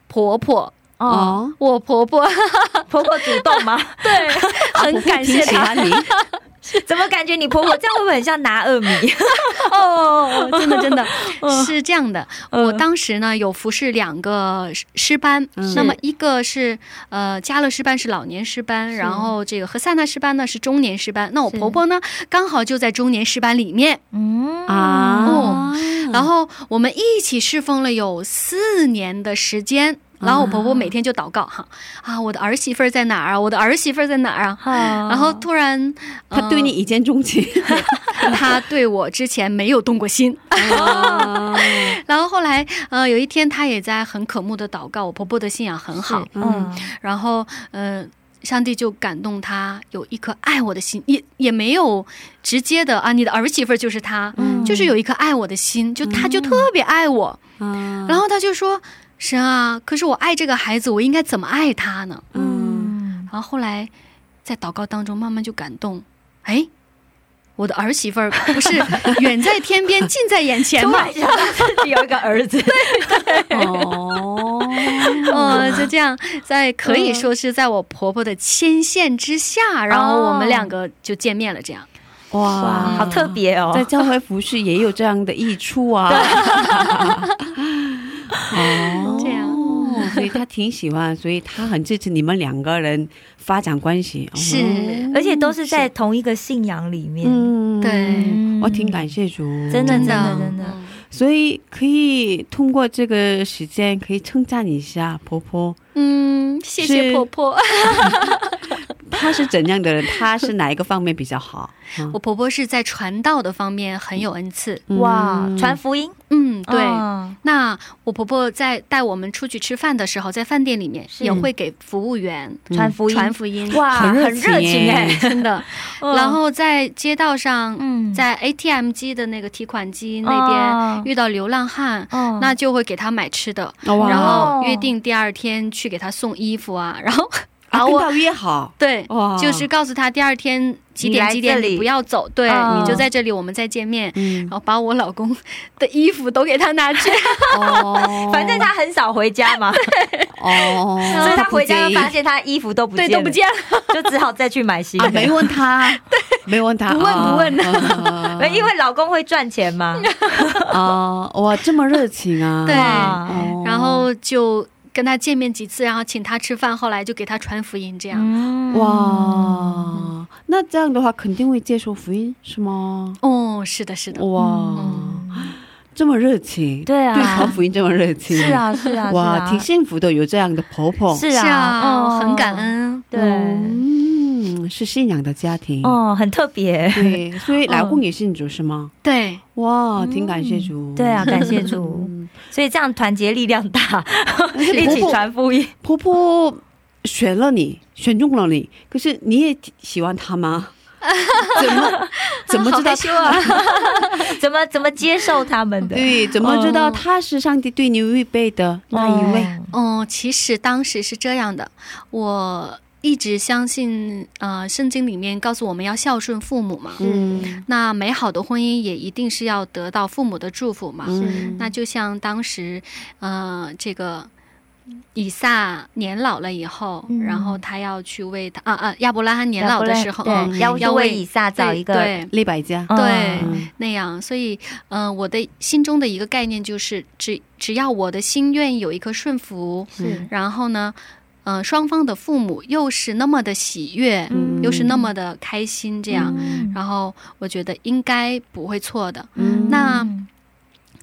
婆婆，哦，哦，我婆婆。婆婆主动吗？对，很感谢她 怎么感觉你婆婆这样会不会很像拿二米？哦，真的真的 嗯是这样的。嗯我当时呢有服侍两个诗诗班，嗯那么一个是呃加勒师班是老年师班，然后这个和塞纳师班呢是中年师班。那我婆婆呢刚好就在中年师班里面，嗯啊，然后我们一起侍奉了有四年的时间。然后我婆婆每天就祷告哈啊，我的儿媳妇儿在哪儿啊？我的儿媳妇儿在哪儿啊？然后突然，她对你一见钟情，呃 他对我之前没有动过心。啊。然后后来，呃，有一天她也在很渴慕的祷告，我婆婆的信仰很好，嗯，然后，呃，上帝就感动他有一颗爱我的心，也也没有直接的啊，你的儿媳妇儿就是他，嗯。就是有一颗爱我的心，就他就特别爱我，嗯然后他就说：“神啊，可是我爱这个孩子，我应该怎么爱他呢？”嗯然后后来在祷告当中慢慢就感动，哎。我的儿媳妇儿不是远在天边，近在眼前吗？自己有一个儿子，对对哦，哦，就这样，在可以说是在我婆婆的牵线之下，然后我们两个就见面了。这样，哇，哇，好特别哦，在教会服饰也有这样的益处啊。哦，这样。所以他挺喜欢，所以他很支持你们两个人发展关系。是哦而且都是在同一个信仰里面，嗯，对。嗯我挺感谢主，真的真真的的真的，嗯所以可以通过这个时间，可以称赞一下婆婆，嗯，谢谢是。婆婆。她是怎样的人？她是哪一个方面比较好？嗯。我婆婆是在传道的方面很有恩赐。哇，嗯。传福音，嗯，对。嗯。那我婆婆在带我们出去吃饭的时候，在饭店里面也会给服务员传福音，传福音，哇，很热情情哎，真的。嗯。然后在街道上，嗯。在 ATM 机的那个提款机那哦边遇到流浪汉，哦那就会给他买吃的，哇。然后约定第二天去给他送衣服啊，然后然后我啊跟他约好，对，就是告诉他第二天几点几点里。你不要走，对、哦你就在这里，我们再见面。嗯。然后把我老公的衣服都给他拿去，哦，反正他很少回家嘛，哦，所以他回家就发现他衣服都不见对，都不见了。就只好再去买新啊，的。没问他，没问他，不问不问。啊因为老公会赚钱嘛。哦，哇，这么热情啊，对。哦。然后就跟他见面几次，然后请他吃饭，后来就给他传福音，这样。嗯哇，那这样的话肯定会接受福音是吗？哦，是的，是的。哇，嗯这么热情，对啊对传福音这么热情，是，啊，是啊，是哇，啊挺幸福的，有这样的婆婆，是是啊，哦，很感。恩。对，嗯，是信仰的家庭，哦，很特别。对，所以老公也信主是吗？对，哇，挺感谢主，对啊，感谢主。嗯，所以这样团结力量大，一起传福音。婆婆选了你，选中了你，可是你也喜欢他吗？怎么怎么知道 怎么怎么接受他们的？对，怎么知道他是上帝对你预备的那一位？哦哦，其实当时是这样的，我一直相信，呃，圣经里面告诉我们要孝顺父母嘛。嗯那美好的婚姻也一定是要得到父母的祝福嘛。嗯那就像当时，呃，这个以撒年老了以后，嗯。然后他要去为他啊啊亚伯拉罕年老的时候，嗯要要为为以撒找一个对利百家，嗯对嗯。那样，所以，嗯、我的心中的一个概念就是，只只要我的心愿意有一颗顺服，然后呢，嗯、双方的父母又是那么的喜悦，嗯。又是那么的开心，这样，嗯。然后我觉得应该不会错的。嗯。那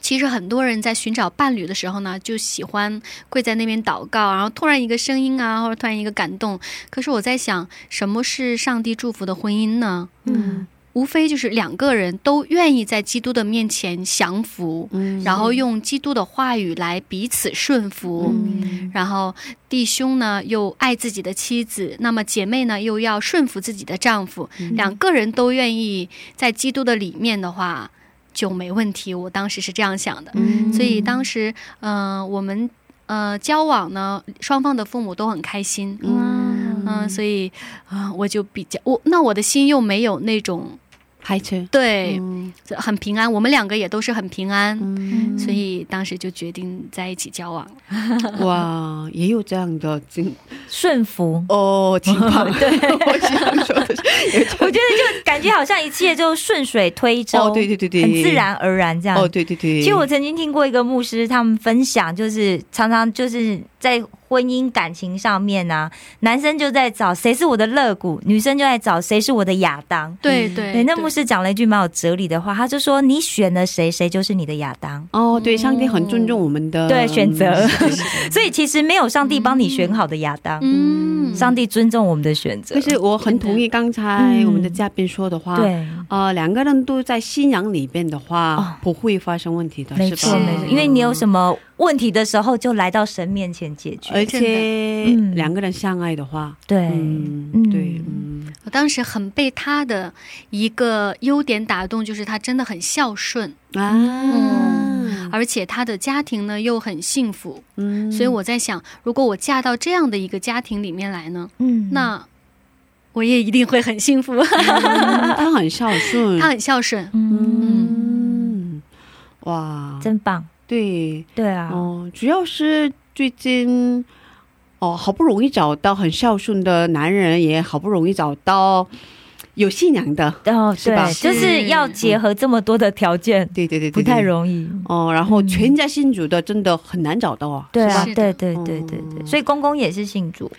其实很多人在寻找伴侣的时候呢，就喜欢跪在那边祷告，然后突然一个声音啊，或者突然一个感动。可是我在想，什么是上帝祝福的婚姻呢？嗯无非就是两个人都愿意在基督的面前降服，嗯然后用基督的话语来彼此顺服。嗯然后弟兄呢又爱自己的妻子，那么姐妹呢又要顺服自己的丈夫，两个人都愿意在基督的里面的话就没问题。我当时是这样想的，嗯所以当时嗯、呃我们呃交往呢，双方的父母都很开心，嗯嗯、所以啊、我就比较我那我的心又没有那种开车，对。嗯很平安，我们两个也都是很平安，嗯所以当时就决定在一起交往。哇，也有这样的经顺服。哦情况，对，我想说的是，我觉得就感觉好像一切就顺水推舟，哦，对对对对，很自然而然这样。哦，对对对，其实我曾经听过一个牧师，他们分享，就是常常就是在婚姻感情上面啊，男生就在找谁是我的肋骨，女生就在找谁是我的亚当。对对对，那牧师讲了一句蛮有哲理的话，他就说：“你选了谁，谁就是你的亚当。哦，哦，对，上帝很尊重我们的对选择。所以其实没有上帝帮你选好的亚当，嗯，上帝尊重我们的选择。可。是我很同意刚才我们的嘉宾说的话，，对，呃，两个人都在信仰里边的话，哦。不会发生问题的，没是吧？错没错，因为你有什么问题的时候，就来到神面前解决。而且嗯。两个人相爱的话，对，嗯，嗯。对，嗯，我当时很被他的一个优点打动，就是他真的很孝顺，啊，而且他的家庭呢又很幸福。嗯。所以我在想，如果我嫁到这样的一个家庭里面来呢，嗯。那我也一定会很幸福。他很孝顺，他很孝顺，嗯，哇，真棒。对，对啊，哦，主要是最近哦，好不容易找到很孝顺的男人，也好不容易找到有信仰的，哦，是吧？对，就是要结合这么多的条件，对对对对，不太容易。哦。然后全家信主的真的很难找到啊，对啊，是的对对对对对，嗯所以公公也是信主？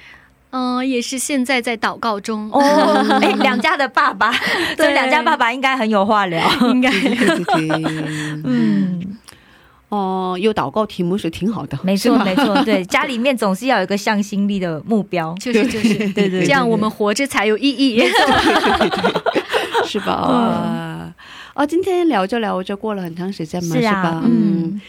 嗯、也是现在在祷告中。哦。哎，两家的爸爸，对两家爸爸应该很有话聊。应该。对对对对，嗯，哦，有祷告题目是挺好的，没错没错，对，家里面总是要有一个向心力的目标。就是就是，对对，这样我们活着才有意义。是吧？啊、哦，今天聊着聊着过了很长时间嘛，是啊吧？嗯，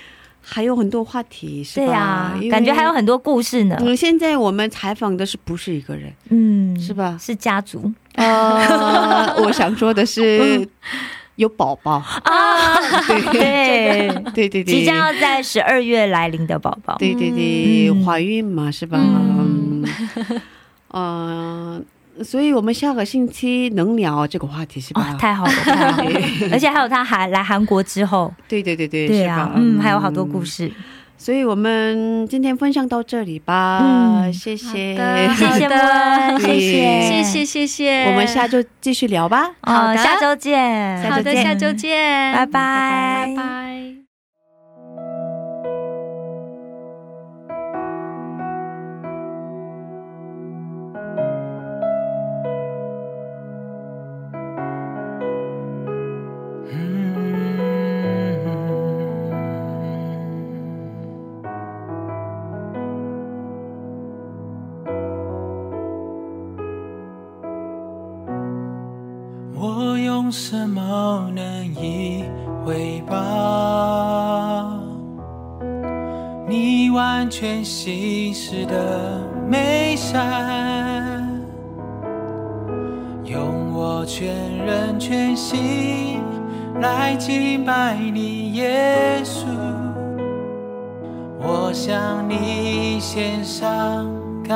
还有很多话题，是吧？对啊因，为感觉还有很多故事呢。嗯，现在我们采访的是不是一个人？嗯，是吧是家族呃，我想说的是 有宝宝，啊，对，对 对对，即将要在十二月来临的宝宝。对对对、嗯怀孕嘛，是吧？嗯 所以我们下个星期能聊这个话题是吧？哦，太好了，太好了！而且还有他还来韩国之后，对对对对，对啊，嗯，还有好多故。事。所以我们今天分享到这里吧，嗯谢谢，好的 谢谢谢谢，谢谢谢谢，我们下周继续聊吧。哦，好的下周见，好的，下周见，拜拜。拜拜。拜你，耶稣。我向你献上感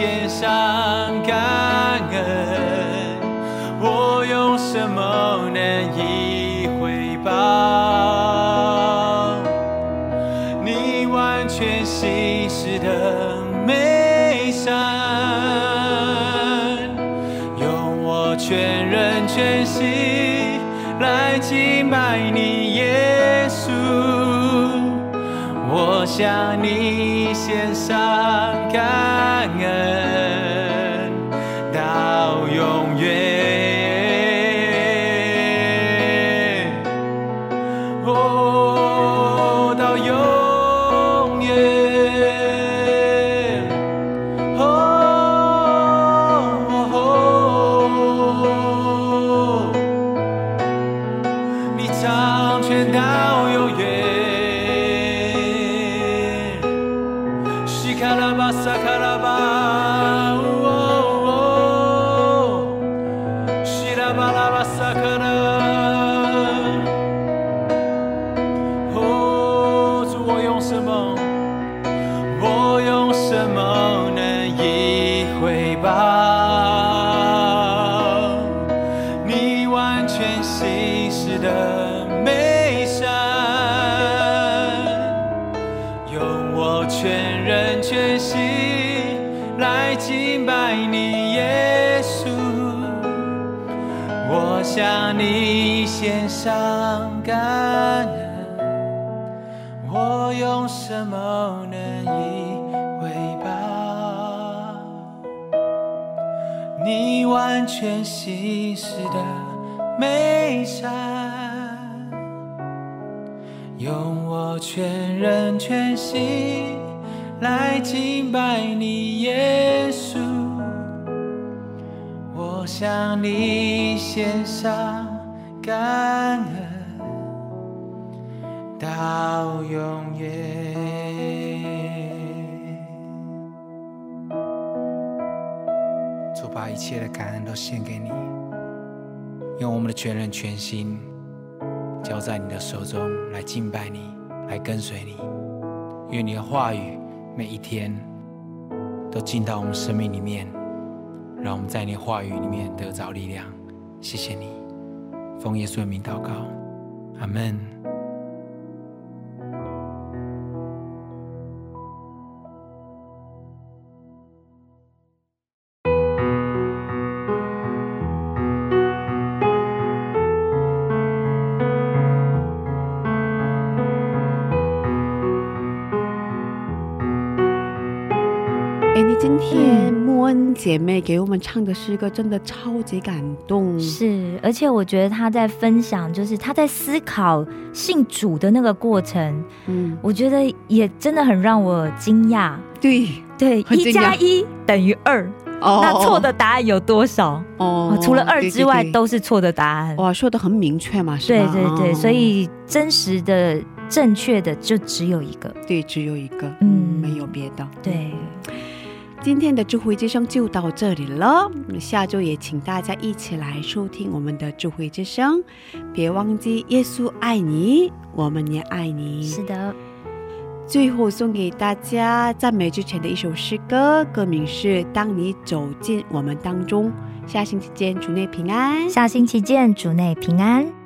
献上感恩，我用什么能以回报？你完全稀释的美善，用我全人全心来敬拜你，耶稣。我向你献上你献上感恩。到永远。主把一切的感恩都献给你，用我们的全人全心交在你的手中，来敬拜你，来跟随你。愿你的话语每一天都进到我们生命里面，让我们在你话语里面得着力量。谢谢你，奉耶稣的名祷告，阿门。姐妹给我们唱的诗歌真的超级感动，是，而且我觉得她在分享，就是她在思考信主的那个过程，嗯，我觉得也真的很让我惊讶。对，对，一加一等于二，哦那错的答案有多少？哦除了二之外都是错的答案。哇，说的很明确嘛，是吧？对对对，哦所以真实的、正确的就只有一个。对，只有一个，嗯嗯，没有别的。对，今天的智慧之声就到这里了，下周也请大家一起来收听我们的智慧之声，别忘记耶稣爱你，我们也爱你。是的，最后送给大家赞美之前的一首诗歌，歌名是《当你走进我们当中》。下星期见，主内平安。下星期见，主内平安。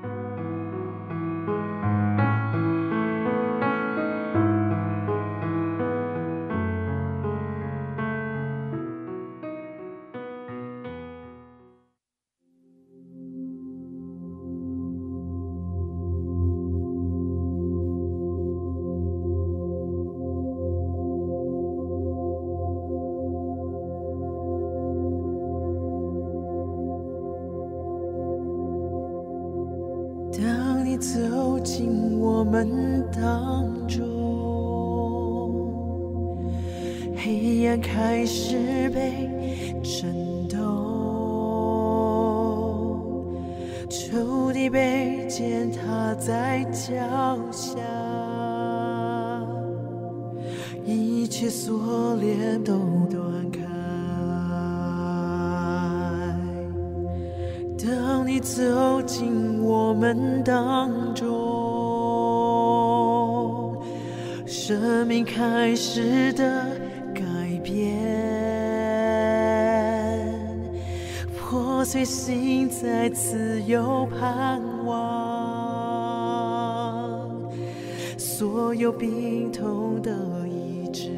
仇敌被践踏在脚下，一切锁链都断开。当你走进我们当中，生命开始的破碎心再次有盼望，所有病痛都医治。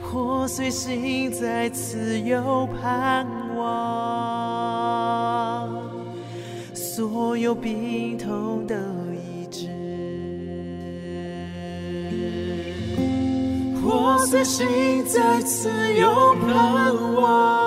破碎心再次有盼望，所有病痛都破碎心再次有盼望，